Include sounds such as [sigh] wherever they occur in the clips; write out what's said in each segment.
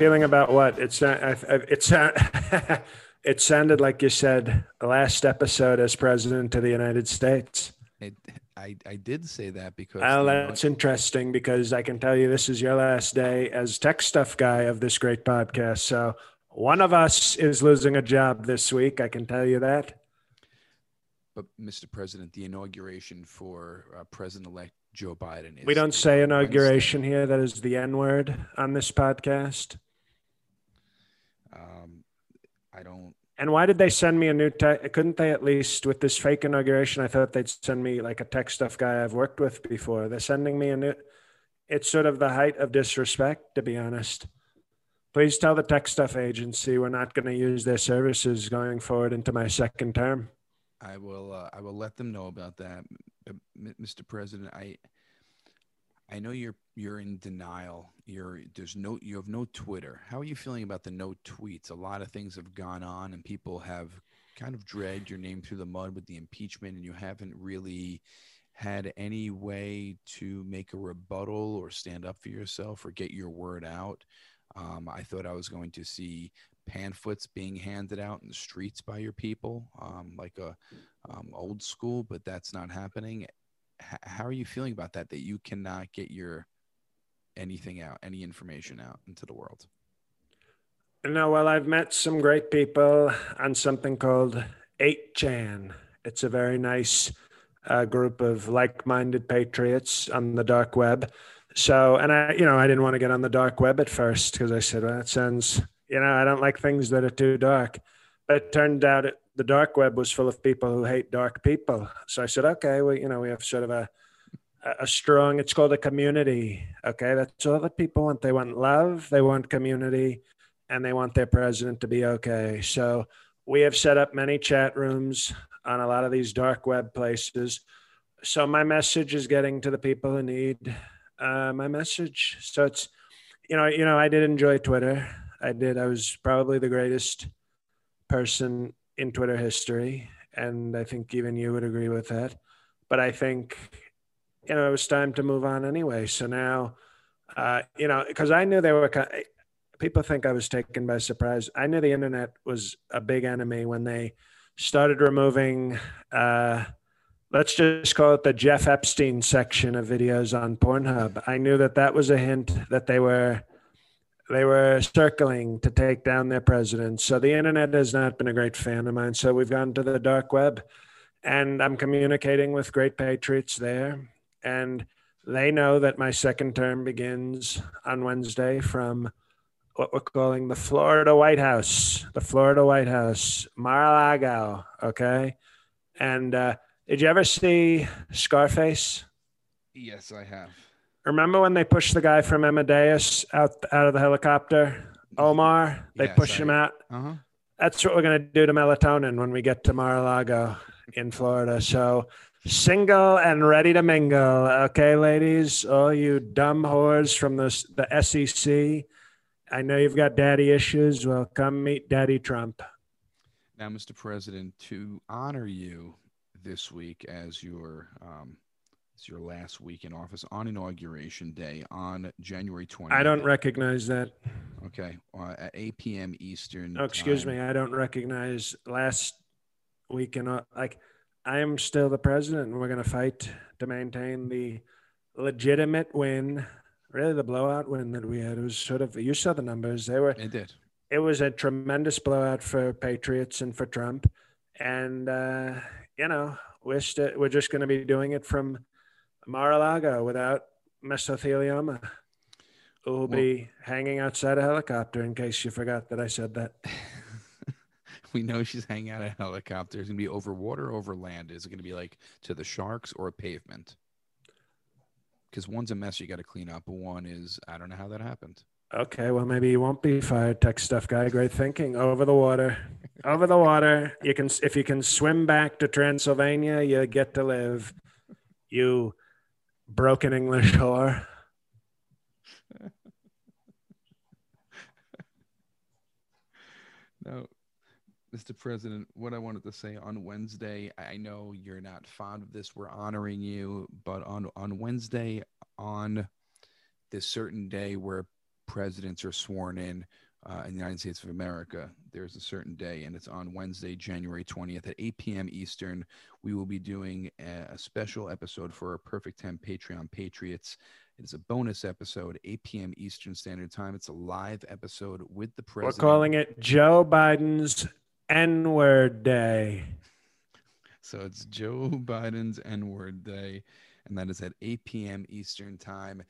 Feeling about what? It's not, it's it sounded like you said last episode as president of the United States. It, I, I did say that because. Well, that's interesting because I can tell you this is your last day as tech stuff guy of this great podcast. So one of us is losing a job this week. I can tell you that. But, Mr. President, the inauguration for uh, President elect Joe Biden is. We don't say inauguration Wednesday. here. That is the N word on this podcast. Um, I don't. And why did they send me a new tech? Couldn't they at least with this fake inauguration? I thought they'd send me like a tech stuff guy I've worked with before. They're sending me a new. It's sort of the height of disrespect, to be honest. Please tell the tech stuff agency we're not going to use their services going forward into my second term. I will. Uh, I will let them know about that, Mr. President. I. I know you're you're in denial. You're there's no you have no Twitter. How are you feeling about the no tweets? A lot of things have gone on, and people have kind of dragged your name through the mud with the impeachment, and you haven't really had any way to make a rebuttal or stand up for yourself or get your word out. Um, I thought I was going to see pamphlets being handed out in the streets by your people, um, like a um, old school, but that's not happening how are you feeling about that? That you cannot get your anything out, any information out into the world? No, well, I've met some great people on something called 8chan. It's a very nice uh, group of like-minded patriots on the dark web. So, and I, you know, I didn't want to get on the dark web at first because I said, well, that sounds, you know, I don't like things that are too dark. But it turned out it, the dark web was full of people who hate dark people. So I said, okay, well, you know, we have sort of a a strong. It's called a community. Okay, that's all that people want. They want love, they want community, and they want their president to be okay. So we have set up many chat rooms on a lot of these dark web places. So my message is getting to the people who need uh, my message. So it's, you know, you know, I did enjoy Twitter. I did. I was probably the greatest person in Twitter history, and I think even you would agree with that. But I think you know it was time to move on anyway. So now, uh, you know, because I knew they were. People think I was taken by surprise. I knew the internet was a big enemy when they started removing. Uh, let's just call it the Jeff Epstein section of videos on Pornhub. I knew that that was a hint that they were they were circling to take down their president. So the internet has not been a great fan of mine. So we've gone to the dark web and I'm communicating with great patriots there. And they know that my second term begins on Wednesday from what we're calling the Florida White House, the Florida White House, Mar-a-Lago. Okay. And uh, did you ever see Scarface? Yes, I have. Remember when they pushed the guy from Amadeus out out of the helicopter? Omar, they yes, pushed I, him out. Uh-huh. That's what we're going to do to melatonin when we get to Mar-a-Lago in Florida. So single and ready to mingle. Okay, ladies, all you dumb whores from the, the SEC. I know you've got daddy issues. Well, come meet Daddy Trump. Now, Mr. President, to honor you this week as your um, it's your last week in office on inauguration day on January 20th. I don't recognize that. Okay. Uh, at 8 p.m. Eastern. Oh, excuse time. me. I don't recognize last week in, like, I am still the president and we're going to fight to maintain the legitimate win, really the blowout win that we had. It was sort of, you saw the numbers. They were, it did. It was a tremendous blowout for Patriots and for Trump. And, uh, you know, we're, we we're just going to be doing it from Mar-a-Lago without mesothelioma. who will be hanging outside a helicopter in case you forgot that I said that. [laughs] we know she's hanging out a helicopter. It's gonna be over water, over land. Is it gonna be like to the sharks or a pavement? Because one's a mess you got to clean up. One is I don't know how that happened. Okay, well maybe you won't be fired, tech stuff guy. Great thinking. Over the water, over the water. You can if you can swim back to Transylvania, you get to live. You broken English [laughs] whore. no, Mr. President, what I wanted to say on Wednesday, I know you're not fond of this. We're honoring you, but on on Wednesday, on this certain day where presidents are sworn in uh, in the United States of America, there's a certain day, and it's on Wednesday, January 20th at 8 p.m. Eastern. We will be doing a, special episode for our Perfect 10 Patreon Patriots. It is a bonus episode, 8 p.m. Eastern Standard Time. It's a live episode with the president. We're calling it Joe Biden's N word day. So it's Joe Biden's N word day, and that is at 8 p.m. Eastern Time.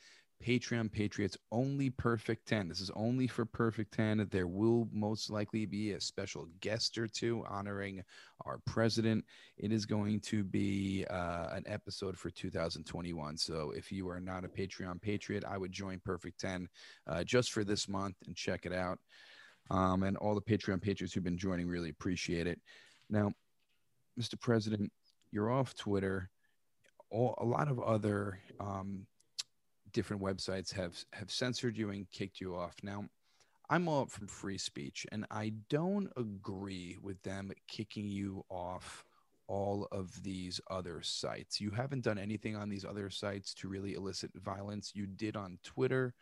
Patreon Patriots only Perfect 10. This is only for Perfect 10. There will most likely be a special guest or two honoring our president. It is going to be uh, an episode for 2021. So if you are not a Patreon Patriot, I would join Perfect 10 uh, just for this month and check it out. Um, and all the Patreon Patriots who've been joining really appreciate it. Now, Mr. President, you're off Twitter. All, a lot of other um, different websites have have censored you and kicked you off. Now, I'm all up from free speech, and I don't agree with them kicking you off all of these other sites. You haven't done anything on these other sites to really elicit violence. You did on Twitter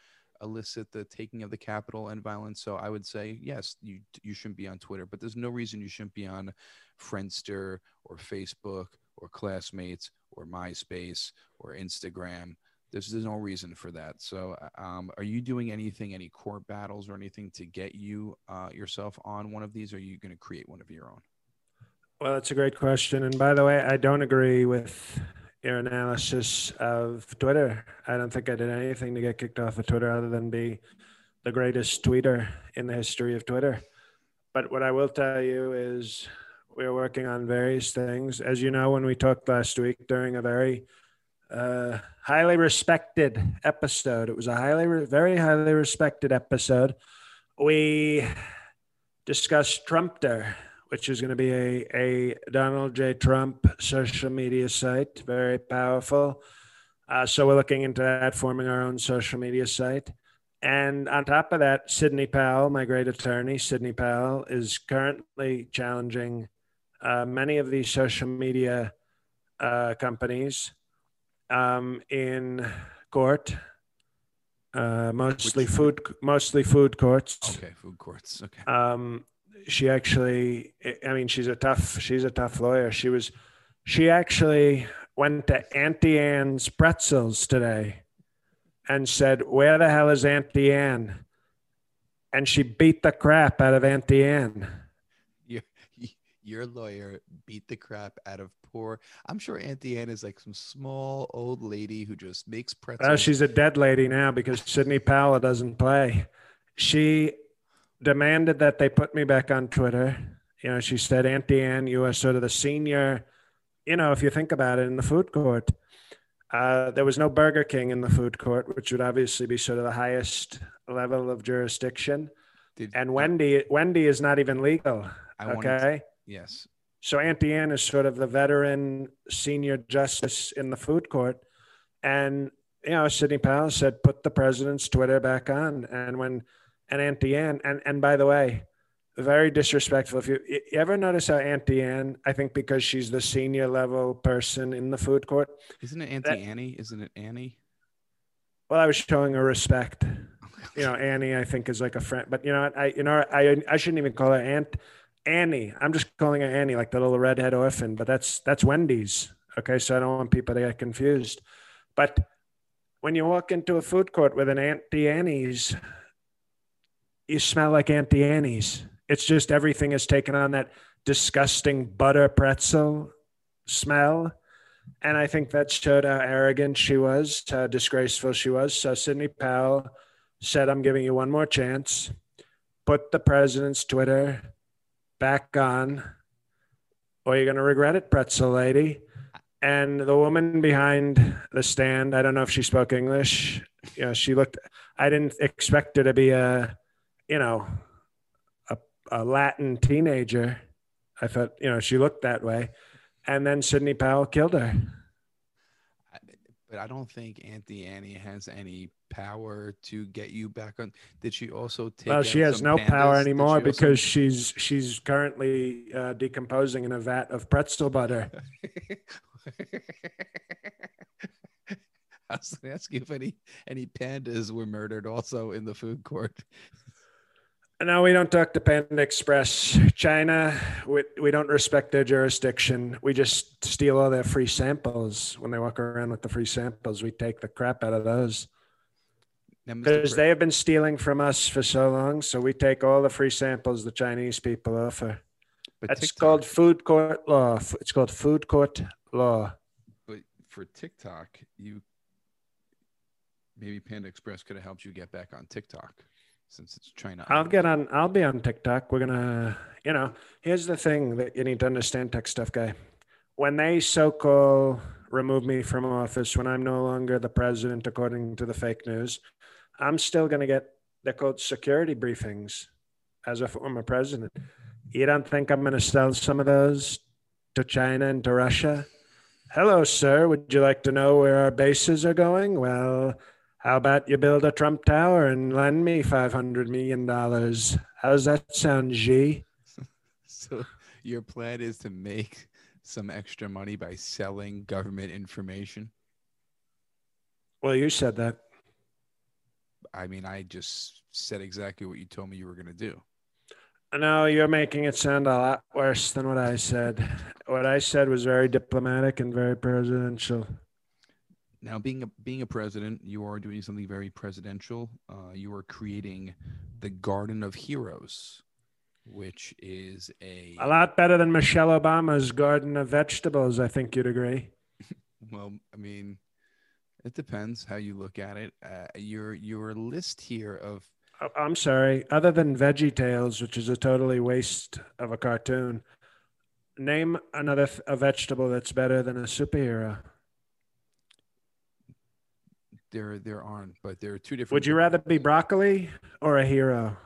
elicit the taking of the capital and violence. So I would say yes, you you shouldn't be on Twitter, but there's no reason you shouldn't be on Friendster or Facebook or Classmates or MySpace or Instagram. There's, there's no reason for that. So, um, are you doing anything, any court battles or anything to get you uh, yourself on one of these? Or are you going to create one of your own? Well, that's a great question. And by the way, I don't agree with your analysis of Twitter. I don't think I did anything to get kicked off of Twitter other than be the greatest tweeter in the history of Twitter. But what I will tell you is we're working on various things. As you know, when we talked last week during a very uh, highly respected episode, it was a highly, very highly respected episode. We discussed Trumpter which is going to be a, a Donald J. Trump social media site, very powerful. Uh, so we're looking into that, forming our own social media site. And on top of that, Sidney Powell, my great attorney, Sidney Powell, is currently challenging uh, many of these social media uh, companies um, in court, uh, mostly Which, food, mostly food courts. Okay, food courts. Okay. Um, she actually i mean she's a tough she's a tough lawyer she was she actually went to auntie anne's pretzels today and said where the hell is auntie anne and she beat the crap out of auntie anne your lawyer beat the crap out of poor i'm sure auntie anne is like some small old lady who just makes pretzels she's a dead lady now because sidney powell doesn't play she demanded that they put me back on Twitter. You know, she said, Auntie Anne, you are sort of the senior, you know, if you think about it, in the food court. Uh, there was no Burger King in the food court, which would obviously be sort of the highest level of jurisdiction. Did, and Wendy, Wendy is not even legal. I okay. Yes. So Auntie Anne is sort of the veteran senior justice in the food court. And, you know, Sidney Powell said, put the president's Twitter back on. And when and Auntie Anne. And and by the way, very disrespectful. If you, you ever notice how Auntie Anne, I think because she's the senior level person in the food court. Isn't it Auntie that, Annie? Isn't it Annie? Well, I was showing her respect. Oh you know, Annie, I think is like a friend, but you know, I you know, I I shouldn't even call her Aunt Annie. I'm just calling her Annie, like the little redhead orphan. But that's that's Wendy's. Okay, so I don't want people to get confused. But when you walk into a food court with an Auntie Annie's you smell like Auntie Annie's. It's just everything is taken on that disgusting butter pretzel smell. And I think that showed how arrogant she was, how disgraceful she was. So Sidney Powell said, I'm giving you one more chance. Put the president's Twitter back on, or you're going to regret it, pretzel lady. And the woman behind the stand, I don't know if she spoke English. You know, she looked, I didn't expect her to be a, you know, a, a Latin teenager. I thought, you know, she looked that way. And then Sidney Powell killed her. But I don't think Auntie Annie has any power to get you back on. Did she also take? Well, she has no pandas? power anymore she also- because she's she's currently uh, decomposing in a vat of pretzel butter. [laughs] I was going to ask you if any any pandas were murdered also in the food court. [laughs] No, we don't talk to Panda Express. China, we, we don't respect their jurisdiction. We just steal all their free samples. When they walk around with the free samples, we take the crap out of those because they have been stealing from us for so long. So we take all the free samples the Chinese people offer. but That's TikTok- called food court law. It's called food court law. But for TikTok, you maybe Panda Express could have helped you get back on TikTok since it's China. I'll get on. I'll be on TikTok. We're gonna, you know, here's the thing that you need to understand, tech stuff guy. When they so-called remove me from office, when I'm no longer the president, according to the fake news, I'm still gonna get. They're called security briefings, as a former president. You don't think I'm gonna sell some of those to China and to Russia? Hello, sir. Would you like to know where our bases are going? Well, how about you build a Trump Tower and lend me $500 million? How's that sound, G? [laughs] So your plan is to make some extra money by selling government information. Well, you said that. I mean, I just said exactly what you told me you were going to do. No, you're making it sound a lot worse than what I said. What I said was very diplomatic and very presidential. Now, being a being a president, you are doing something very presidential. Uh, you are creating the Garden of Heroes, which is a A lot better than Michelle Obama's garden of vegetables, I think you'd agree. [laughs] well. I mean, it depends how you look at it. Uh, your your list here of Oh, I'm sorry. Other than Veggie Tales, which is a totally waste of a cartoon, name another a vegetable that's better than a superhero. There there aren't, but there are two different. Would you rather be broccoli or a hero?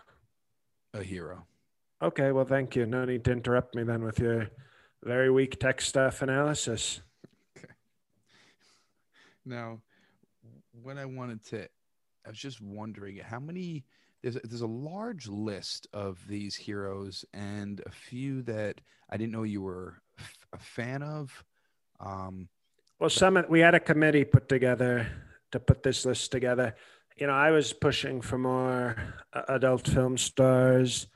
a hero? Okay, well, thank you. No need to interrupt me then with your very weak tech stuff analysis. Now, what I wanted to, I was just wondering how many. There's a, there's a large list of these heroes, and a few that I didn't know you were f- a fan of. Um, Well, some we had a committee put together to put this list together. You know, I was pushing for more uh, adult film stars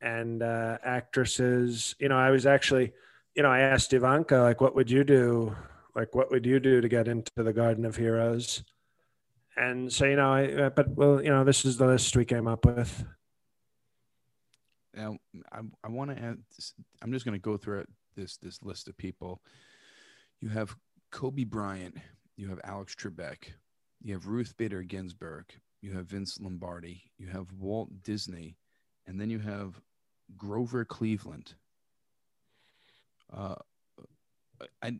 and uh, actresses. You know, I was actually, you know, I asked Ivanka, like, what would you do? Like, what would you do to get into the Garden of Heroes? And so, you know, I, uh, but well, you know, this is the list we came up with. now, I, I want to add. I'm just going to go through this this list of people. You have Kobe Bryant. You have Alex Trebek. You have Ruth Bader Ginsburg. You have Vince Lombardi. You have Walt Disney, and then you have Grover Cleveland. Uh, I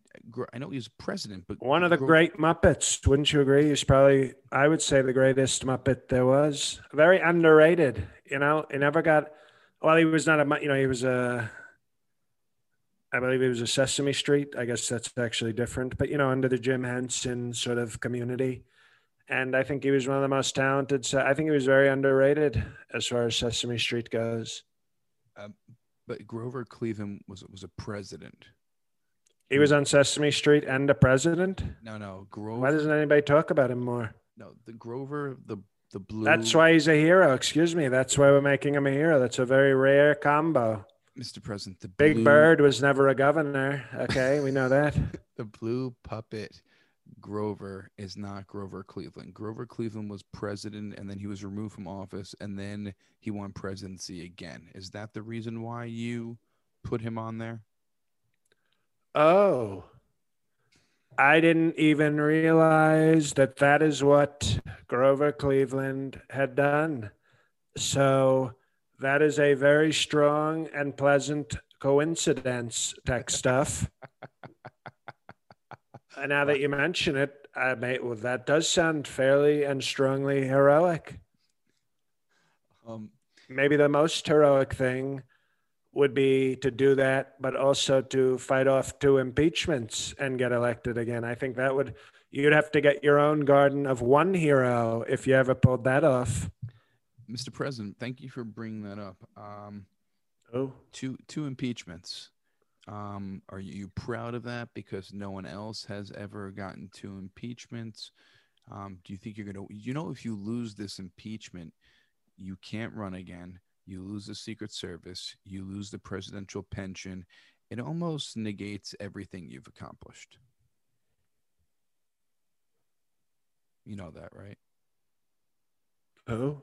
I know he was president, but One of the Gro- great Muppets, wouldn't you agree? He's probably, I would say, the greatest Muppet there was. Very underrated. You know, he never got. Well, he was not a. You know, he was a. I believe he was a Sesame Street. I guess that's actually different, but you know, under the Jim Henson sort of community, and I think he was one of the most talented. So I think he was very underrated as far as Sesame Street goes. Um, but Grover Cleveland was was a president. He was on Sesame Street and a president. No, no, Grover. Why doesn't anybody talk about him more? No, the Grover, the the blue. That's why he's a hero. Excuse me. That's why we're making him a hero. That's a very rare combo. Mr. President, the Big blue, Bird was never a governor. Okay, we know that. [laughs] the blue puppet Grover is not Grover Cleveland. Grover Cleveland was president, and then he was removed from office, and then he won presidency again. Is that the reason why you put him on there? Oh, I didn't even realize that that is what Grover Cleveland had done. So that is a very strong and pleasant coincidence, tech stuff. [laughs] and now that you mention it, I may, well, that does sound fairly and strongly heroic. Um, Maybe the most heroic thing would be to do that, but also to fight off two impeachments and get elected again. I think that would, you'd have to get your own garden of one hero if you ever pulled that off. Mr. President, thank you for bringing that up. Um, Oh, two two impeachments. Um, are you proud of that because no one else has ever gotten to impeachments? Um, do you think you're gonna? You know, if you lose this impeachment, you can't run again. You lose the Secret Service. You lose the presidential pension. It almost negates everything you've accomplished. You know that, right? oh.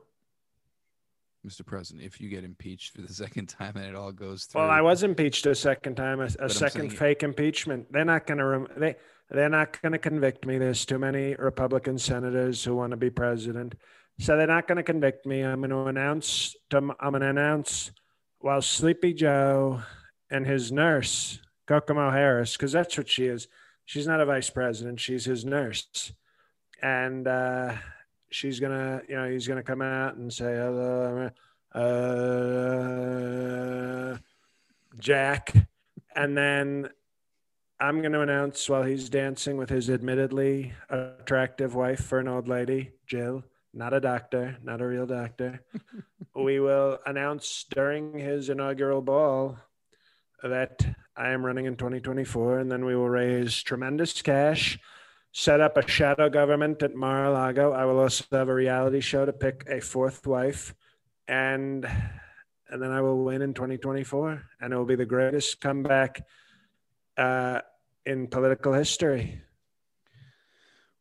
Mr. President, if you get impeached for the [laughs] second time and it all goes through. Well, I was impeached a second time, a, a second fake impeachment. They're not going to rem- they they're not going to convict me. There's too many Republican senators who want to be president, so they're not going to convict me. I'm going to announce. I'm going to announce while Sleepy Joe and his nurse Kokomo Harris, because that's what she is. She's not a vice president. She's his nurse, and uh, she's gonna, you know, he's gonna come out and say hello. Uh, Jack. And then I'm to announce while he's dancing with his admittedly attractive wife for an old lady, Jill, not a doctor, not a real doctor. [laughs] we will announce during his inaugural ball that I am running in 2024, and then we will raise tremendous cash. Set up a shadow government at Mar-a-Lago. I will also have a reality show to pick a fourth wife, and and then I will win in 2024, and it will be the greatest comeback uh, in political history.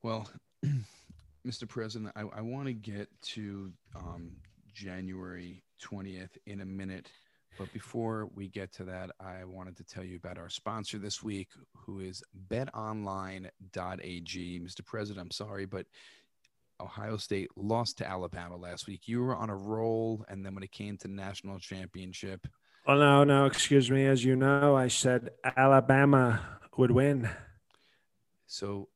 Well, [clears throat] Mr. President, I, I want to get to um, January 20th in a minute. But before we get to that, I wanted to tell you about our sponsor this week, who is betonline.ag. Mr. President, I'm sorry, but Ohio State lost to Alabama last week. You were on a roll, and then when it came to national championship, Oh no, no, excuse me. As you know, I said Alabama would win. so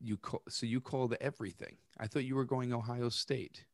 you call, so you called everything. I thought you were going Ohio State.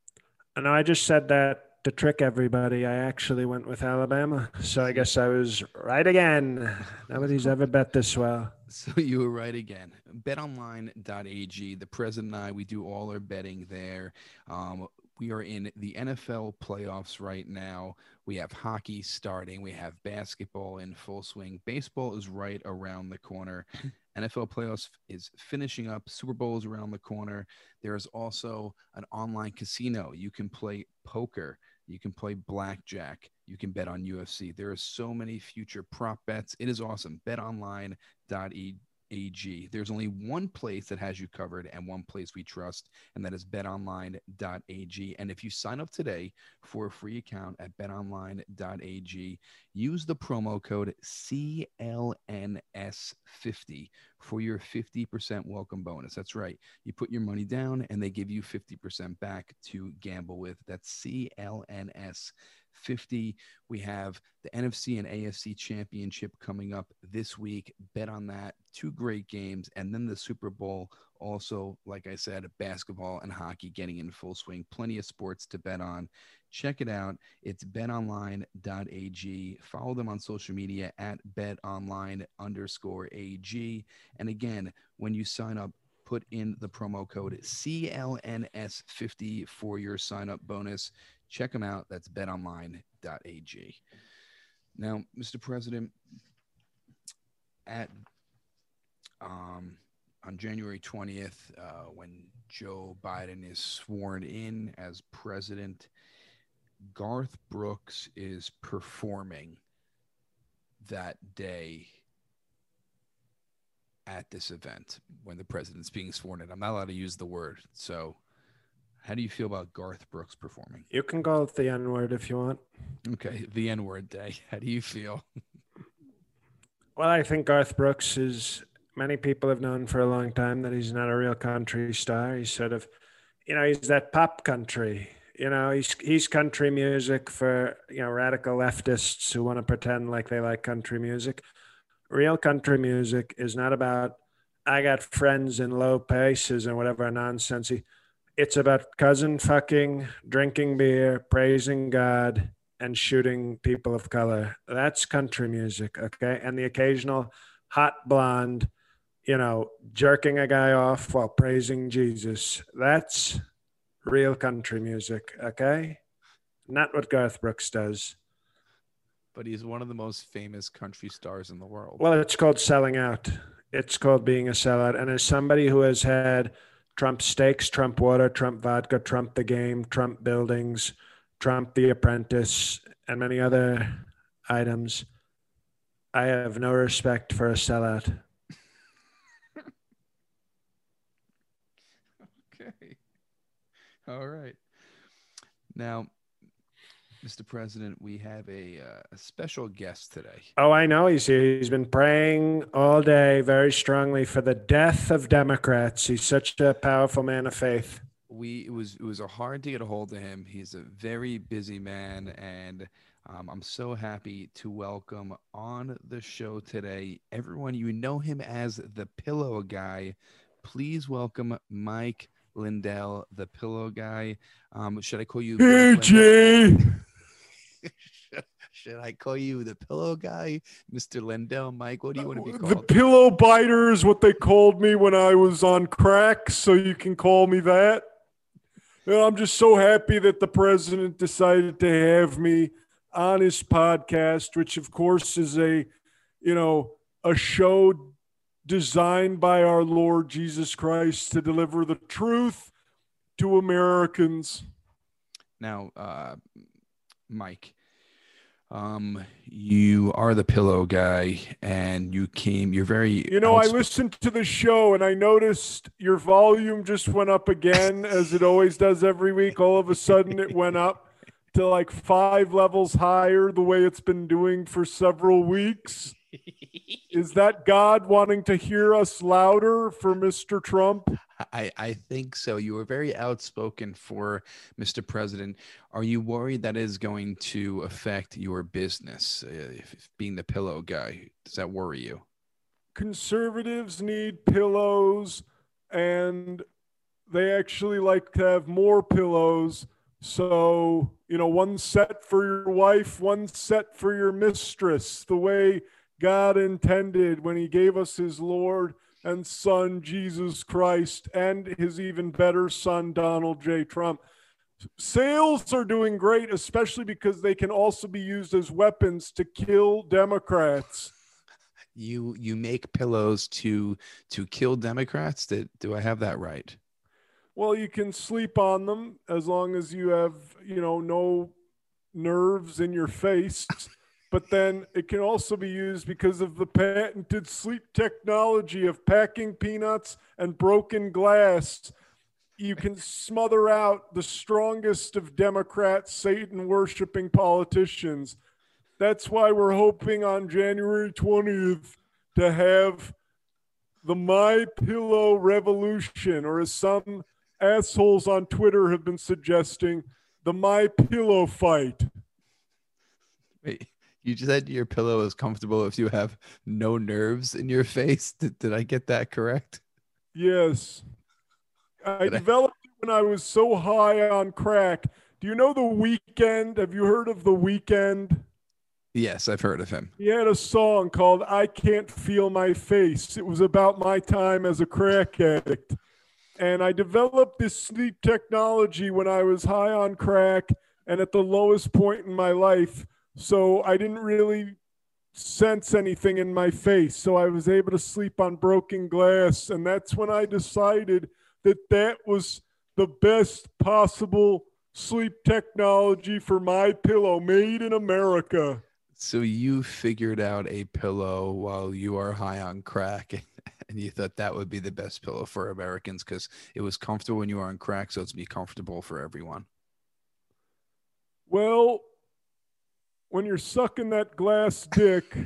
And I just said that to trick everybody. I actually went with Alabama, so I guess I was right again. Nobody's ever bet this well. So you were right again. BetOnline.ag. The president and I, we do all our betting there. Um, we are in the NFL playoffs right now. We have hockey starting. We have basketball in full swing. Baseball is right around the corner. [laughs] NFL playoffs is finishing up. Super Bowl is around the corner. There is also an online casino. You can play poker. You can play blackjack. You can bet on UFC. There are so many future prop bets. It is awesome. BetOnline.ag. There's only one place that has you covered and one place we trust, and that is betonline.ag. And if you sign up today for a free account at betonline.ag, use the promo code CLNS50 for your 50% welcome bonus. That's right. You put your money down and they give you 50% back to gamble with. That's CLNS 50. We have the NFC and AFC championship coming up this week. Bet on that. Two great games. And then the Super Bowl. Also, like I said, basketball and hockey getting in full swing. Plenty of sports to bet on. Check it out. It's betonline.ag. Follow them on social media at betonline underscore ag. And again, when you sign up, put in the promo code CLNS50 for your sign up bonus. Check them out. That's betonline.ag. Now, Mr. President, at um, on January 20th, uh, when Joe Biden is sworn in as president, Garth Brooks is performing that day at this event when the president's being sworn in. I'm not allowed to use the word. So, how do you feel about Garth Brooks performing? You can call it the N word if you want. Okay, the N word day. How do you feel? Well, I think Garth Brooks is many people have known for a long time that he's not a real country star. He's sort of, you know, he's that pop country. You know, he's he's country music for you know radical leftists who want to pretend like they like country music. Real country music is not about I got friends in low places and whatever nonsense. It's about cousin fucking, drinking beer, praising God, and shooting people of color. That's country music, okay? And the occasional hot blonde, you know, jerking a guy off while praising Jesus. That's real country music, okay? Not what Garth Brooks does. But he's one of the most famous country stars in the world. Well, it's called selling out. It's called being a sellout. And as somebody who has had Trump steaks, Trump water, Trump vodka, Trump the game, Trump buildings, Trump the apprentice, and many other items, I have no respect for a sellout. [laughs] okay. All right. Now, Mr. President, we have a, uh, a special guest today. Oh, I know he's here. He's been praying all day very strongly for the death of Democrats. He's such a powerful man of faith we it was it was a hard to get a hold of him. He's a very busy man, and um, I'm so happy to welcome on the show today everyone. You know him as the Pillow Guy. Please welcome Mike Lindell, the Pillow Guy. Um, should I call you? Hey, [laughs] Should I call you the pillow guy, Mr. Lindell? Mike, what do you want to be called? The pillow biter is what they called me when I was on crack, so you can call me that. And I'm just so happy that the president decided to have me on his podcast, which of course is a, you know, a show designed by our Lord Jesus Christ to deliver the truth to Americans. Now, uh, Mike, um, you are the pillow guy, and you came. You're very. You know, outspoken. I listened to the show, and I noticed your volume just went up again, [laughs] as it always does every week. All of a sudden, it went up to like five levels higher, the way it's been doing for several weeks. Is that God wanting to hear us louder for Mr. Trump? I, I think so. You were very outspoken for Mr. President. Are you worried that is going to affect your business, uh, being the pillow guy? Does that worry you? Conservatives need pillows, and they actually like to have more pillows. So, you know, one set for your wife, one set for your mistress, the way God intended when He gave us His Lord and Son, Jesus Christ, and his even better son, Donald J. Trump. Sales are doing great, especially because they can also be used as weapons to kill Democrats. You you make pillows to to kill Democrats. Did, do I have that right? Well, you can sleep on them as long as you have, you know, no nerves in your face [laughs] but then it can also be used because of the patented sleep technology of packing peanuts and broken glass. You can smother out the strongest of Democrats, Satan worshiping politicians. That's why we're hoping on January 20th to have the My Pillow revolution, or as some assholes on Twitter have been suggesting, the My Pillow fight. Wait, you said your pillow is comfortable if you have no nerves in your [laughs] face. Did, did I get that correct? Yes. I did developed I? it when I was so high on crack. Do you know The Weeknd? Have you heard of The Weeknd? Yes, I've heard of him. He had a song called I Can't Feel My Face. It was about my time as a crack addict. And I developed this sleep technology when I was high on crack and at the lowest point in my life so I didn't really sense anything in my face. So I was able to sleep on broken glass. And that's when I decided that that was the best possible sleep technology for my pillow made in America. So you figured out a pillow while you are high on crack [laughs] and you thought that would be the best pillow for Americans because it was comfortable when you were on crack, so it's be comfortable for everyone. Well, when you're sucking that glass dick,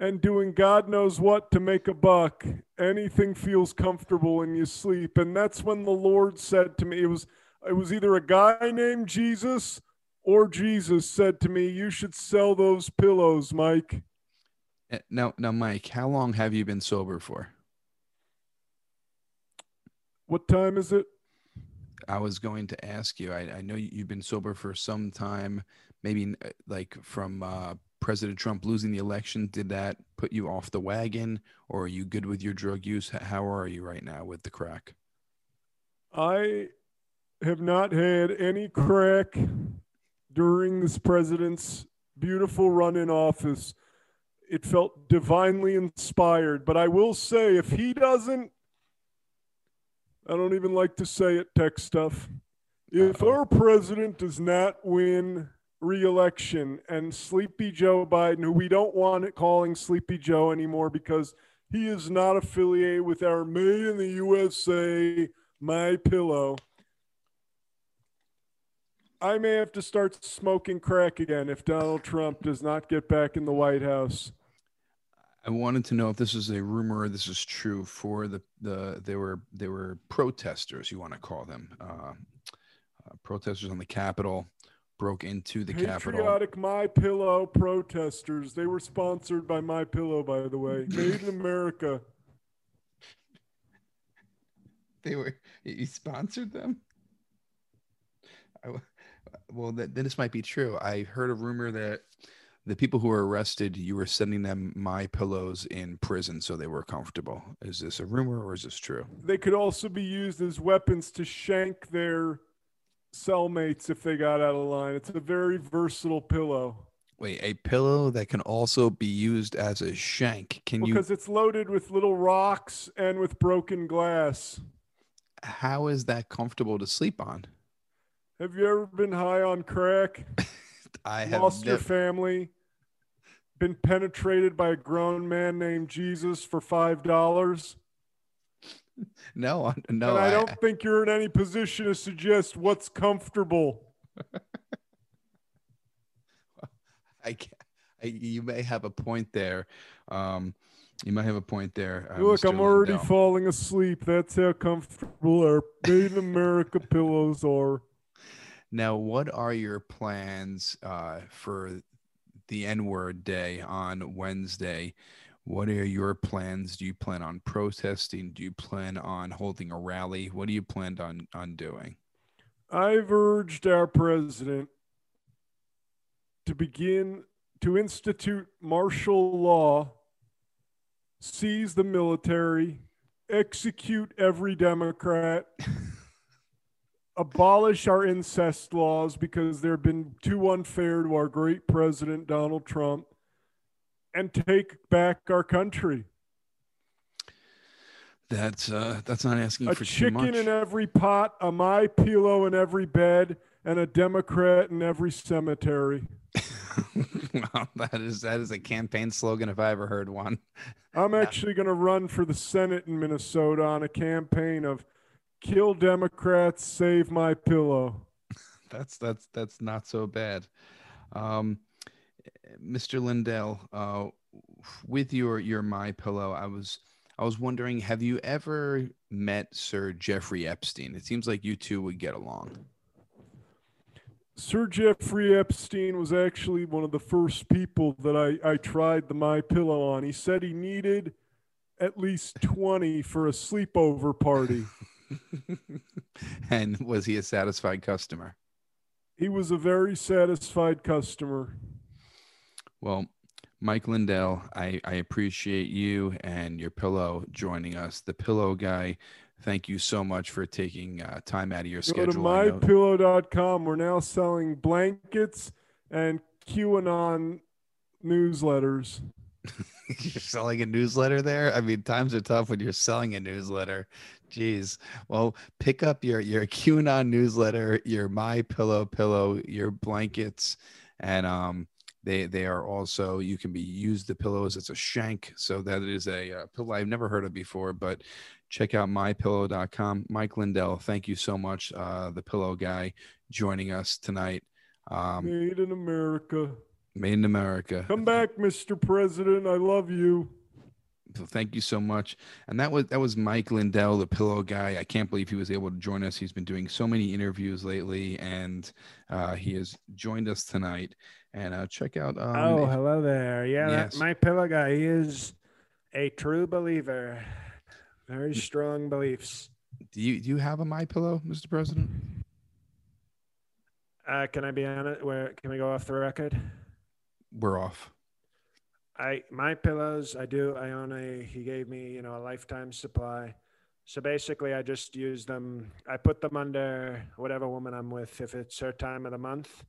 and doing God knows what to make a buck. Anything feels comfortable when you sleep. And that's when the Lord said to me, it was it was either a guy named Jesus or Jesus said to me, You should sell those pillows, Mike. Eh, Now, now, Mike, how long have you been sober for? What time is it? I was going to ask you. I, I know you- you've been sober for some time, maybe uh, like from uh, President Trump losing the election. Did that put you off the wagon, or are you good with your drug use? How are you right now with the crack? I have not had any crack during this president's beautiful run in office. It felt divinely inspired. But I will say, if he doesn't, I don't even like to say it, tech stuff. If Uh-oh. our president does not win re-election and Sleepy Joe Biden, who we don't want it calling Sleepy Joe anymore because he is not affiliated with our made in the USA my pillow. I may have to start smoking crack again if Donald Trump does not get back in the White House. I wanted to know if this is a rumor or this is true for the the they were they were protesters you want to call them uh, uh, protesters on the Capitol broke into the Capitol. Patriotic My Pillow protesters. They were sponsored by My Pillow, by the way. [laughs] Made in America. They were you sponsored them. I well, that, then this might be true. I heard a rumor that the people who were arrested, you were sending them my pillows in prison so they were comfortable. Is this a rumor or is this true? They could also be used as weapons to shank their cellmates if they got out of line. It's a very versatile pillow. Wait, a pillow that can also be used as a shank. Can you? Because it's loaded with little rocks and with broken glass. How is that comfortable to sleep on? Have you ever been high on crack? [laughs] I have Lost your family? Been penetrated by a grown man named Jesus for five dollars? [laughs] no, I- no. and I I- don't think you're in any position to suggest what's comfortable. [laughs] I, I, you may have a point there. Um, you might have a point there. uh, Look, Mr. I'm already Lindell. falling asleep. That's how comfortable our made in America [laughs] pillows are. Now, what are your plans uh, for the N word day on Wednesday? What are your plans? Do you plan on protesting? Do you plan on holding a rally? What do you plan on on doing? I've urged our president to begin to institute martial law, seize the military, execute every Democrat, [laughs] abolish our incest laws because they've been too unfair to our great president, Donald Trump, and take back our country. That's uh, that's not asking a for too much. A chicken in every pot, a my pillow in every bed, and a Democrat in every cemetery. [laughs] Well, that is that is a campaign slogan if I ever heard one. I'm actually going to run for the Senate in Minnesota on a campaign of kill Democrats, save my pillow. [laughs] That's that's that's not so bad. Um, Mr. Lindell, uh, with your your my pillow, I was I was wondering, have you ever met Sir Jeffrey Epstein? It seems like you two would get along. Sir Jeffrey Epstein was actually one of the first people that I, I tried the My Pillow on. He said he needed at least 20 for a sleepover party. [laughs] [laughs] and was he a satisfied customer? He was a very satisfied customer. Well, Mike Lindell, I, I appreciate you and your pillow joining us. The pillow guy, thank you so much for taking uh, time out of your schedule. Go to schedule. I know- mypillow.com. We're now selling blankets and QAnon newsletters. [laughs] you're selling a newsletter there. I mean, times are tough when you're selling a newsletter. Jeez. Well, pick up your your QAnon newsletter, your My Pillow pillow, your blankets, and um, they they are also you can be used the pillows. It's a shank, so that is a uh, pillow I've never heard of before. But check out mypillow.com. Mike Lindell, thank you so much, uh, the pillow guy, joining us tonight. Um, Made in America. Made in America. Come back, Mr. President. I love you. So thank you so much. And that was that was Mike Lindell, the pillow guy. I can't believe he was able to join us. He's been doing so many interviews lately, and uh, he has joined us tonight. And uh, check out. Um, oh, hello there. Yeah, Yes. that, my pillow guy. He is a true believer. Very strong beliefs. do you do you have a my pillow, Mr. President? Uh, can I be on it? Where can we go off the record? We're off. I my pillows. I do. I own a. He gave me, you know, a lifetime supply. So basically, I just use them. I put them under whatever woman I'm with. If it's her time of the month,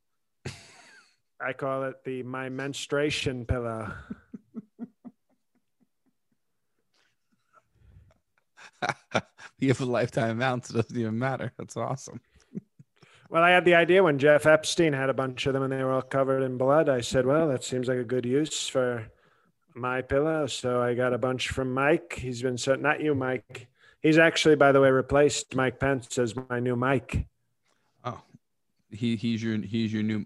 [laughs] I call it the my menstruation pillow. [laughs] you have a lifetime amount, so it doesn't even matter. That's awesome. [laughs] Well, I had the idea when Jeff Epstein had a bunch of them and they were all covered in blood. I said, well, that seems like a good use for my pillow. So I got a bunch from Mike. He's been so not you, Mike. He's actually, by the way, replaced Mike Pence as my new Mike. Oh, he he's your he's your new.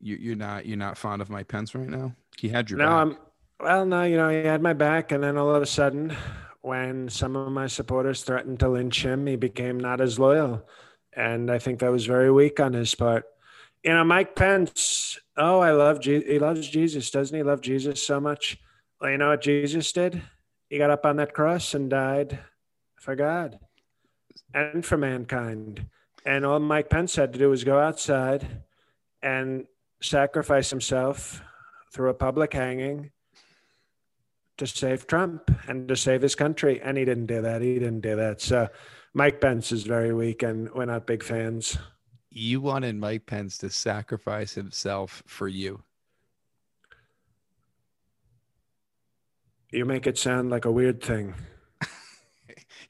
You, you're not you're not fond of Mike Pence right now. He had your No, back. I'm well, no, you know, he had my back, and then all of a sudden, when some of my supporters threatened to lynch him, he became not as loyal. And I think that was very weak on his part. You know, Mike Pence, oh, I love he loves Jesus, doesn't he? Love Jesus so much. Well, you know what Jesus did? He got up on that cross and died for God and for mankind. And all Mike Pence had to do was go outside and sacrifice himself through a public hanging to save Trump and to save his country. And he didn't do that. He didn't do that. So Mike Pence is very weak, and we're not big fans. You wanted Mike Pence to sacrifice himself for you. You make it sound like a weird thing. [laughs]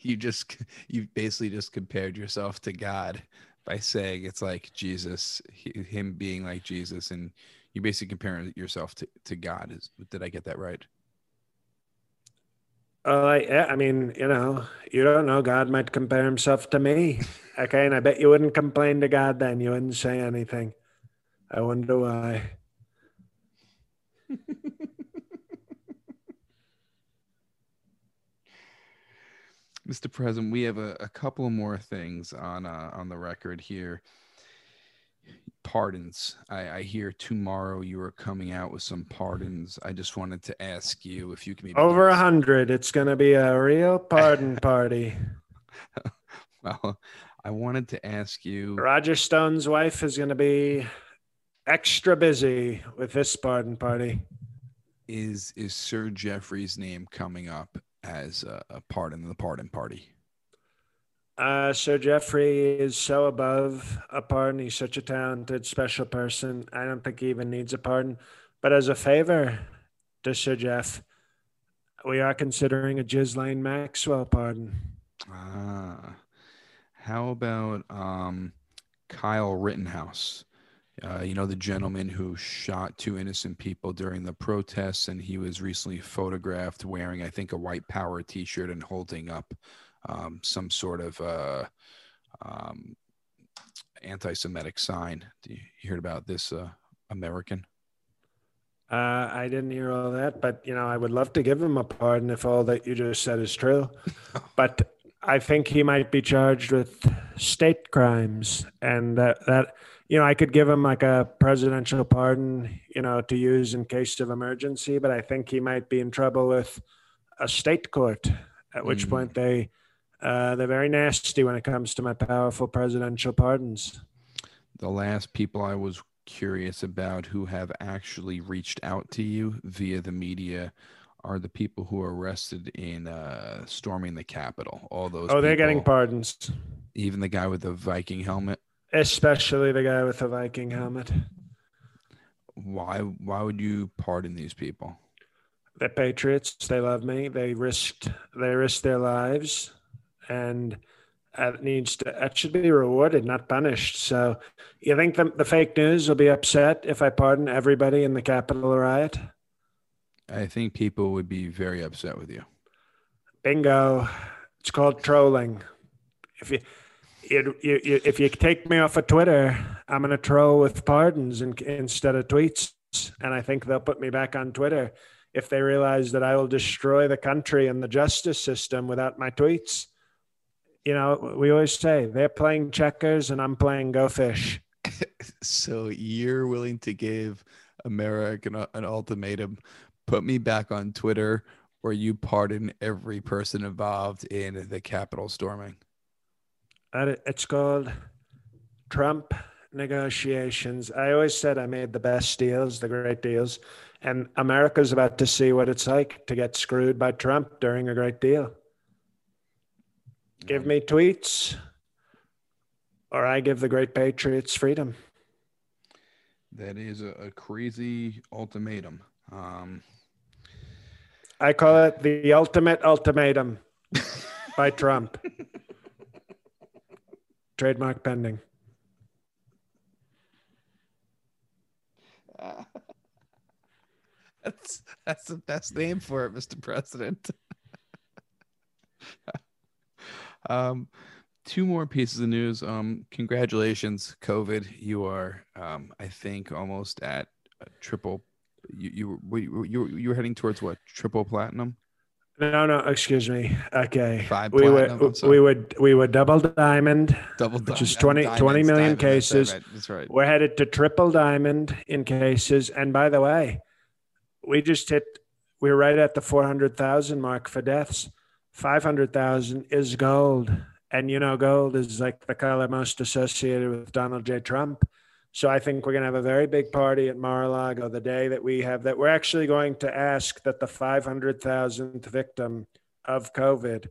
You just you basically just compared yourself to God by saying it's like Jesus, him being like Jesus, and you basically comparing yourself to, to God. Is did I get that right? Uh, I, yeah, I mean, you know, you don't know. God might compare himself to me. Okay. And I bet you wouldn't complain to God then. You wouldn't say anything. I wonder why. [laughs] Mr. President, we have a, a couple more things on uh, on the record here. Pardons. I, I hear tomorrow you are coming out with some pardons. I just wanted to ask you if you can be Over a hundred. It's going to be a real pardon [laughs] party. Well, I wanted to ask you. Roger Stone's wife is going to be extra busy with this pardon party. Is is Sir Jeffrey's name coming up as a, a pardon in the pardon party? Uh, Sir Jeffrey is so above a pardon. He's such a talented, special person. I don't think he even needs a pardon. But as a favor to Sir Jeff, we are considering a Ghislaine Maxwell pardon. Ah, how about um, Kyle Rittenhouse? Uh, you know the gentleman who shot two innocent people during the protests, and he was recently photographed wearing, I think, a white power T-shirt and holding up um, some sort of uh, um, anti-Semitic sign. Do you heard about this uh, American? Uh, I didn't hear all that, but you know, I would love to give him a pardon if all that you just said is true. [laughs] but I think he might be charged with state crimes, and that that you know, I could give him like a presidential pardon, you know, to use in case of emergency. But I think he might be in trouble with a state court. At which Mm. point they uh, they're very nasty when it comes to my powerful presidential pardons. the last people I was curious about who have actually reached out to you via the media are the people who are arrested in uh, storming the Capitol. All those. Oh, they're getting pardons, even the guy with the Viking helmet. especially the guy with the Viking helmet. Why? Why would you pardon these people? They're patriots. They love me. They risked they risked their lives, and that needs to that should be rewarded, not punished. So, you think the, the fake news will be upset if I pardon everybody in the Capitol riot? I think people would be very upset with you. Bingo! It's called trolling. If you, you, you, you if you take me off of Twitter, I'm gonna troll with pardons in, instead of tweets. and I think they'll put me back on Twitter if they realize that I will destroy the country and the justice system without my tweets. You know, we always say they're playing checkers and I'm playing go fish. [laughs] so you're willing to give America an, an ultimatum, put me back on Twitter, or you pardon every person involved in the Capitol storming? It's called Trump negotiations. I always said I made the best deals, the great deals, and America's about to see what it's like to get screwed by Trump during a great deal. Give me tweets, or I give the great patriots freedom. That is a, a crazy ultimatum. Um, I call it the ultimate ultimatum by [laughs] Trump. Trademark pending. Uh, [laughs] that's that's the best name for it, Mr. President. [laughs] um, two more pieces of news. Um, congratulations, COVID. You are, um, I think, almost at triple. You you were you you were heading towards what? Triple platinum. No, no, excuse me. Okay. Five we platinum, would we would we would double diamond, Double which is diamond. 20, Diamonds, 20 million diamonds, that's cases. right, That's right. We're headed to triple diamond in cases. And by the way, we just hit we're right at the 400,000 mark for deaths. 500,000 is gold. And you know gold is like the color most associated with Donald J Trump. So I think we're going to have a very big party at Mar-a-Lago the day that we have that. We're actually going to ask that the 500,000th victim of COVID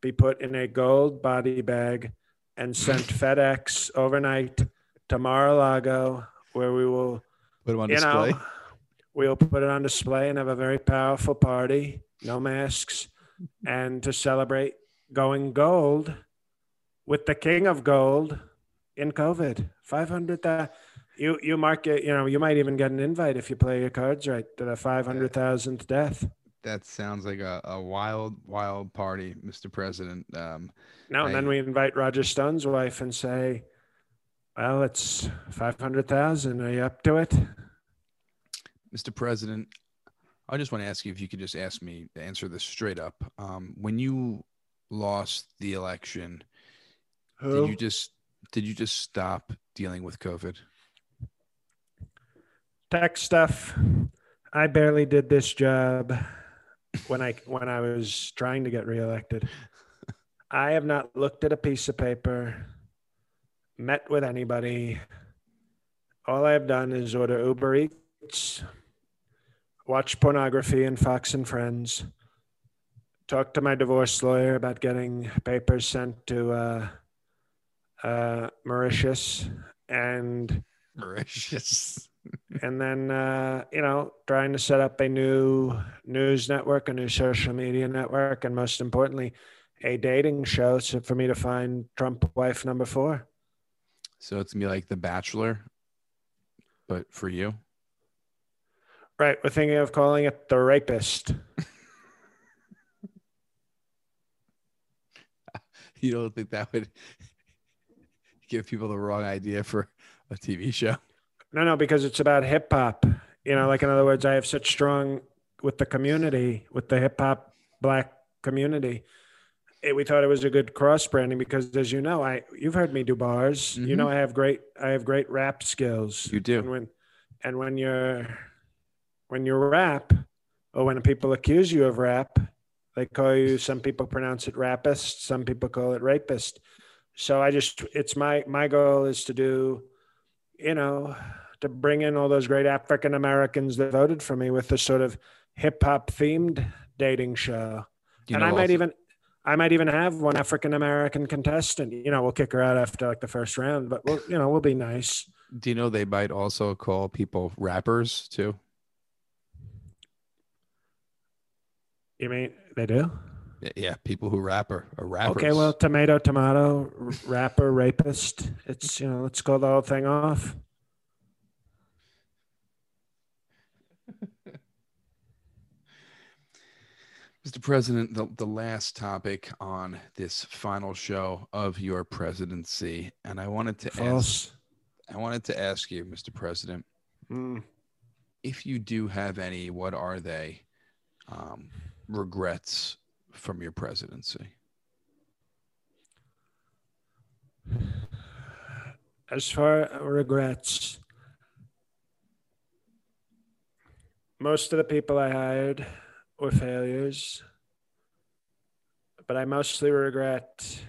be put in a gold body bag and sent [laughs] FedEx overnight to Mar-a-Lago, where we will, Put them on you display. know, we'll put it on display and have a very powerful party, no masks, and to celebrate going gold with the king of gold in COVID. 500,000. You, you mark it, you know, you might even get an invite if you play your cards right to the 500,000th death. that sounds like a, a wild, wild party, Mr. President. Um, No, and then we invite Roger Stone's wife and say, well, it's 500,000. Are you up to it? Mr. President, I just want to ask you if you could just ask me to answer this straight up. Um, when you lost the election, did you just did you just stop dealing with COVID? tech stuff. I barely did this job when I when I was trying to get reelected. [laughs] I have not looked at a piece of paper, met with anybody. All I have done is order Uber Eats, watch pornography and Fox and Friends, talk to my divorce lawyer about getting papers sent to uh, uh, Mauritius, and Mauritius. [laughs] and then uh, you know trying to set up a new news network a new social media network and most importantly a dating show so for me to find trump wife number four So it's gonna be like The Bachelor, but for you. Right we're thinking of calling it the rapist [laughs] You don't think that would [laughs] give people the wrong idea for a TV show? no no because it's about hip-hop you know like in other words i have such strong with the community with the hip-hop black community it, we thought it was a good cross branding because as you know i you've heard me do bars you Mhm. know i have great i have great rap skills You do. and when and when you're when you rap or when people accuse you of rap they call you some people pronounce it rapist some people call it rapist. So i just it's my my goal is to do you know to bring in all those great african americans that voted for me with this sort of hip hop themed dating show. And i might also- even i might even have one african american contestant. You know we'll kick her out after like the first round but we'll you know we'll be nice. Do you know they might also call people rappers too? You mean they do Yeah, people who rap are, are rappers. Okay, well, tomato, tomato, rapper, rapist. It's you know, let's call the whole thing off. [laughs] Mr. President, the, the last topic on this final show of your presidency, and I wanted to ask I wanted to ask you, Mr. President, Mm. if you do have any, what are they? Um, regrets from your presidency? As far as regrets, most of the people I hired were failures, but I mostly regret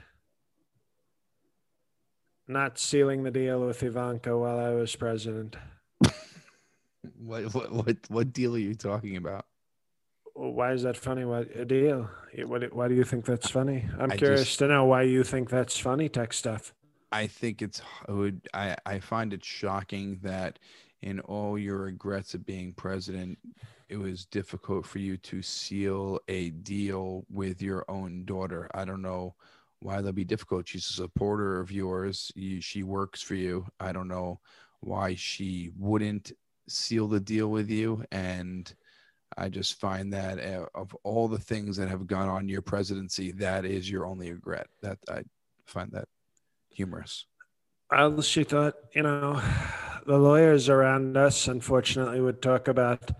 not sealing the deal with Ivanka while I was president. [laughs] What what what what deal are you talking about? Why is that funny? What a deal? What, why do you think that's funny? I'm I curious just- to know why you think that's funny. Tech stuff. I think it's I would I I find it shocking that in all your regrets of being president, it was difficult for you to seal a deal with your own daughter. I don't know why that'd be difficult. She's a supporter of yours. You, she works for you. I don't know why she wouldn't seal the deal with you. And I just find that uh, of all the things that have gone on your presidency, that is your only regret. That I find that humorous. She thought, you know, the lawyers around us, unfortunately, would talk about,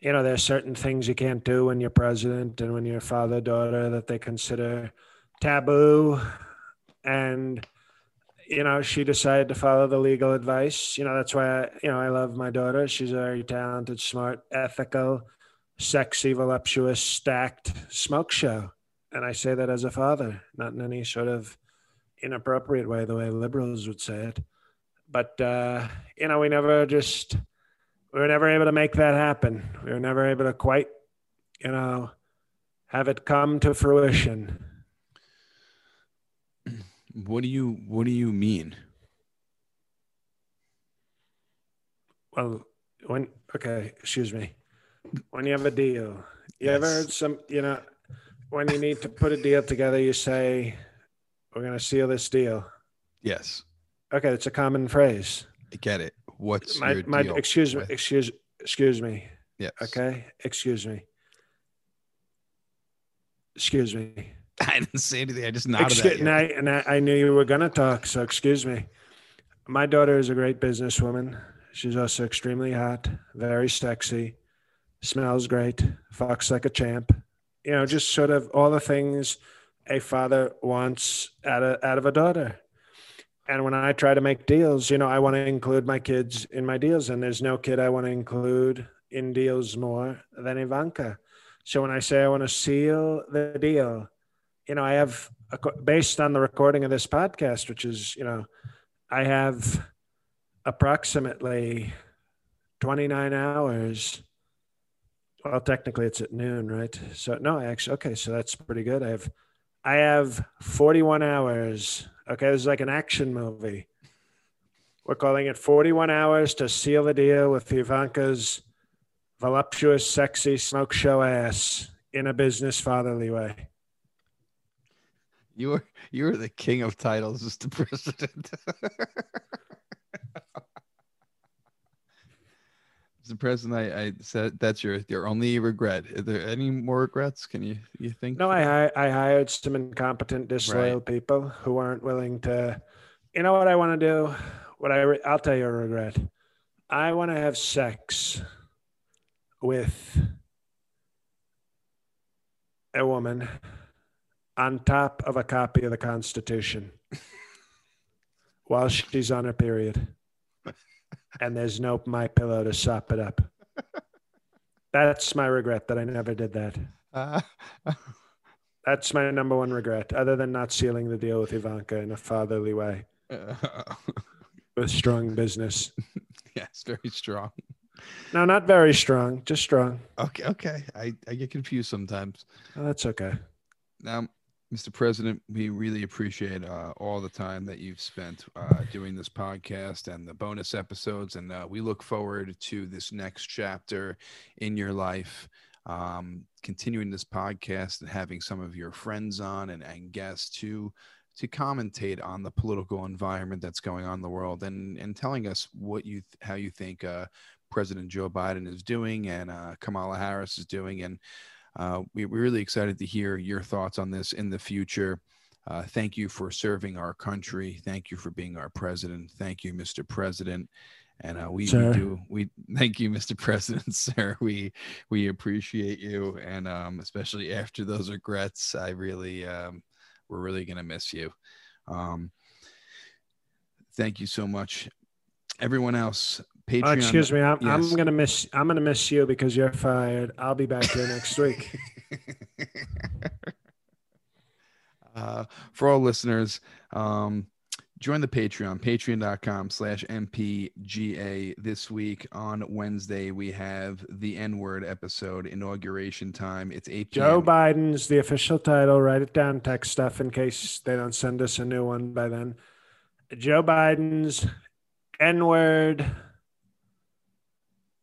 you know, there's certain things you can't do when you're president and when you're father daughter that they consider taboo. And, you know, she decided to follow the legal advice. You know, that's why, I, you know, I love my daughter. She's very talented, smart, ethical, sexy, voluptuous, stacked smoke show. And I say that as a father, not in any sort of inappropriate way, the way liberals would say it. But uh, you know, we never just we were never able to make that happen. We were never able to quite, you know, have it come to fruition. What do you What do you mean? Well, when okay, excuse me, when you have a deal, you ever Yes. heard some, you know, when you need to put a deal together, you say, "We're going to seal this deal." Yes, Okay, it's a common phrase. I get it. What's My, my excuse me, excuse, excuse me. Yes. Okay, excuse me. Excuse me. [laughs] I didn't say anything. I just nodded Excuse, and. I, and I, I knew you were going to talk, so excuse me. My daughter is a great businesswoman. She's also extremely hot, very sexy, smells great, fucks like a champ. You know, just sort of all the things a father wants out of, out of a daughter. And when I try to make deals, you know, I want to include my kids in my deals, and there's no kid I want to include in deals more than Ivanka. So when I say I want to seal the deal, you know, I have based on the recording of this podcast, which is, you know, I have approximately 29 hours. Well, technically it's at noon, right? So no, I actually okay, so that's pretty good. I have I have 41 hours. Okay, this is like an action movie. We're calling it 41 hours to seal the deal with Ivanka's voluptuous, sexy smoke show ass in a business fatherly way. You were you were the king of titles, Mr. President. [laughs] Mr. President, I, I said that's your your only regret. Are there any more regrets? Can you you think? No, I I hired some incompetent, disloyal people who aren't willing to. You know what I want to do? What I re- I'll tell you a regret. I want to have sex with a woman on top of a copy of the Constitution [laughs] while she's on her period, and there's no my pillow to sop it up. That's my regret that I never did that. Uh, [laughs] That's my number one regret, other than not sealing the deal with Ivanka in a fatherly way [laughs] with strong business. yes, very strong. No, not very strong, just strong. Okay, okay. I, I get confused sometimes. Oh, that's okay. Now, Mr. President, we really appreciate uh, all the time that you've spent uh, doing this podcast and the bonus episodes. And uh, we look forward to this next chapter in your life, um, continuing this podcast and having some of your friends on and, and guests to to commentate on the political environment that's going on in the world and and telling us what you how you think uh, President Joe Biden is doing and uh, Kamala Harris is doing and uh, we, we're really excited to hear your thoughts on this in the future. Uh, thank you for serving our country. Thank you for being our president. Thank you, Mr. President. And uh, we, we do we [laughs] thank you, Mr. President, [laughs] sir. We we appreciate you, and um, especially after those regrets, I really um, we're really gonna miss you. Um, thank you so much, everyone else. Patreon. Oh, excuse me. I'm, Yes. I'm gonna miss. I'm gonna miss you because you're fired. I'll be back here next week. [laughs] [laughs] uh, for all listeners, um, join the Patreon, patreon.com slash MPGA. This week on Wednesday, we have the N word episode, inauguration time. It's 8 p.m. Joe Biden's the official title. Write it down. Tech stuff in case they don't send us a new one by then. Joe Biden's N word.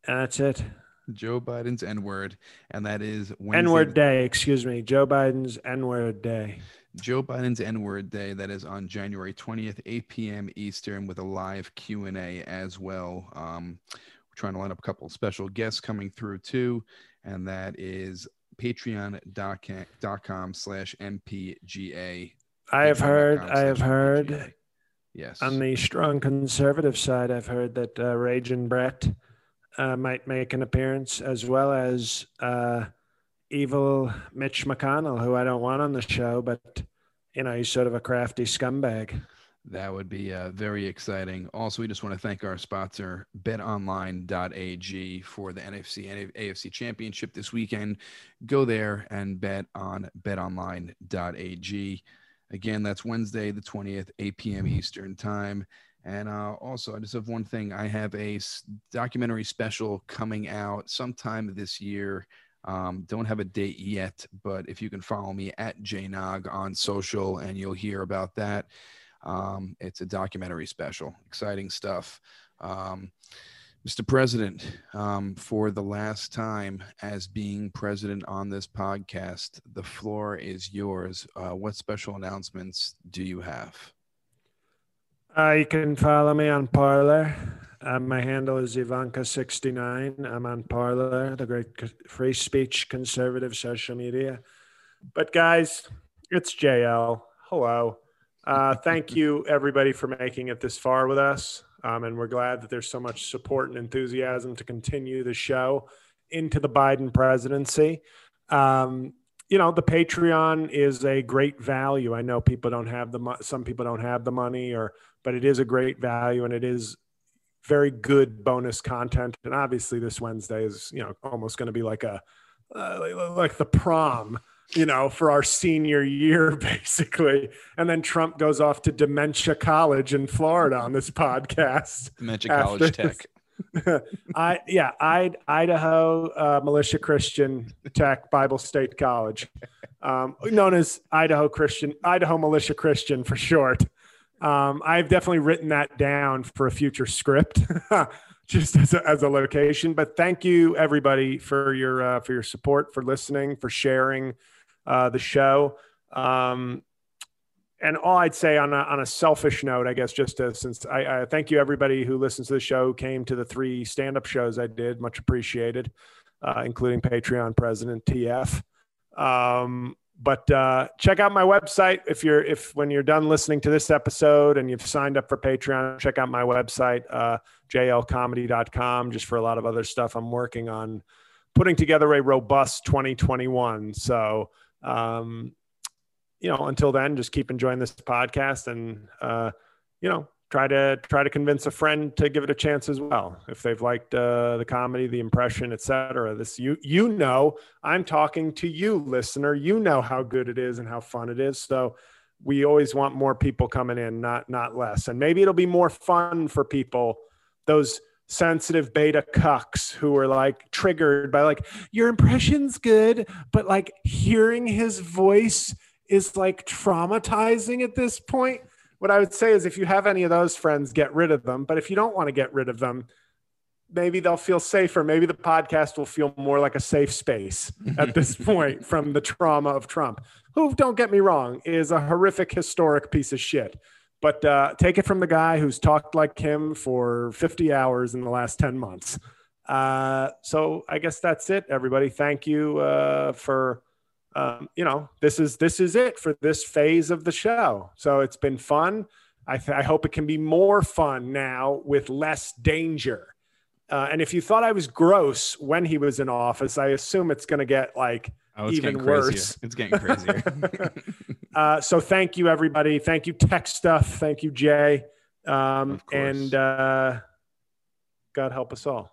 And that's it. Joe Biden's N word, and that is N word day. Excuse me. Joe Biden's N word day. Joe Biden's N word day. That is on January 20th, 8 p.m. Eastern, with a live Q and A as well. Um, we're trying to line up a couple of special guests coming through too, and that is patreon.com slash mpga. I have heard. I have heard. Yes. On the strong conservative side, I've heard that uh, Raging Brett uh, might make an appearance, as well as uh, evil Mitch McConnell, who I don't want on the show, but you know he's sort of a crafty scumbag. That would be uh, very exciting. Also, we just want to thank our sponsor, betonline.ag, for the NFC and AFC Championship this weekend. Go there and bet on betonline.ag. Again, that's Wednesday, the 20th, 8 p.m. Eastern Time. And uh, also, I just have one thing. I have a documentary special coming out sometime this year. Um, don't have a date yet, but if you can follow me at jnog on social, and you'll hear about that. Um, it's a documentary special, exciting stuff. Um, Mr. President, um, for the last time as being president on this podcast, the floor is yours. Uh, what special announcements do you have? Uh, you can follow me on Parler. Uh, my handle is Ivanka69. I'm on Parler, the great free speech conservative social media. But guys, it's JL. Hello. Uh, thank you, everybody, for making it this far with us. Um, and we're glad that there's so much support and enthusiasm to continue the show into the Biden presidency. Um, you know, the Patreon is a great value. I know people don't have the mo- some people don't have the money, or but it is a great value, and it is very good bonus content. And obviously, this Wednesday is you know almost going to be like a uh, like the prom you know, for our senior year, [laughs] basically. And then Trump goes off to Dementia College in Florida on this podcast. Dementia College this- Tech. [laughs] I yeah, I Idaho uh, Militia Christian Tech Bible State College, um, known as Idaho Christian Idaho Militia Christian for short. Um, I've definitely written that down for a future script, [laughs] just as a, as a location. But thank you everybody for your uh, for your support, for listening, for sharing uh, the show. Um, and all I'd say on a, on a selfish note, I guess, just to, since I, I thank you everybody who listens to the show, came to the three stand up shows I did, much appreciated, uh, including Patreon President TF. Um, but uh, check out my website if you're if when you're done listening to this episode and you've signed up for Patreon, check out my website uh, jlcomedy.com just for a lot of other stuff I'm working on putting together a robust 2021. So um, you know, until then, just keep enjoying this podcast and, uh, you know, try to try to convince a friend to give it a chance as well. If they've liked uh, the comedy, the impression, etc. This you you know, I'm talking to you, listener. You know how good it is and how fun it is. So we always want more people coming in, not not less. And maybe it'll be more fun for people. Those sensitive beta cucks who are like triggered by like your impression's good, but like hearing his voice is like traumatizing at this point. What I would say is if you have any of those friends, get rid of them. But if you don't want to get rid of them, maybe they'll feel safer. Maybe the podcast will feel more like a safe space at [laughs] this point from the trauma of Trump, who, don't get me wrong, is a horrific, historic piece of shit. But uh, take it from the guy who's talked like him for 50 hours in the last 10 months. Uh, so I guess that's it, everybody. Thank you uh, for um, you know, this is this is it for this phase of the show. So it's been fun. I, th- I hope it can be more fun now with less danger. Uh, and if you thought I was gross when he was in office, I assume it's going to get like Oh, even worse. It's getting crazier. [laughs] uh, so thank you, everybody. Thank you, Tech Stuff. Thank you, Jay. Um, and uh, God help us all.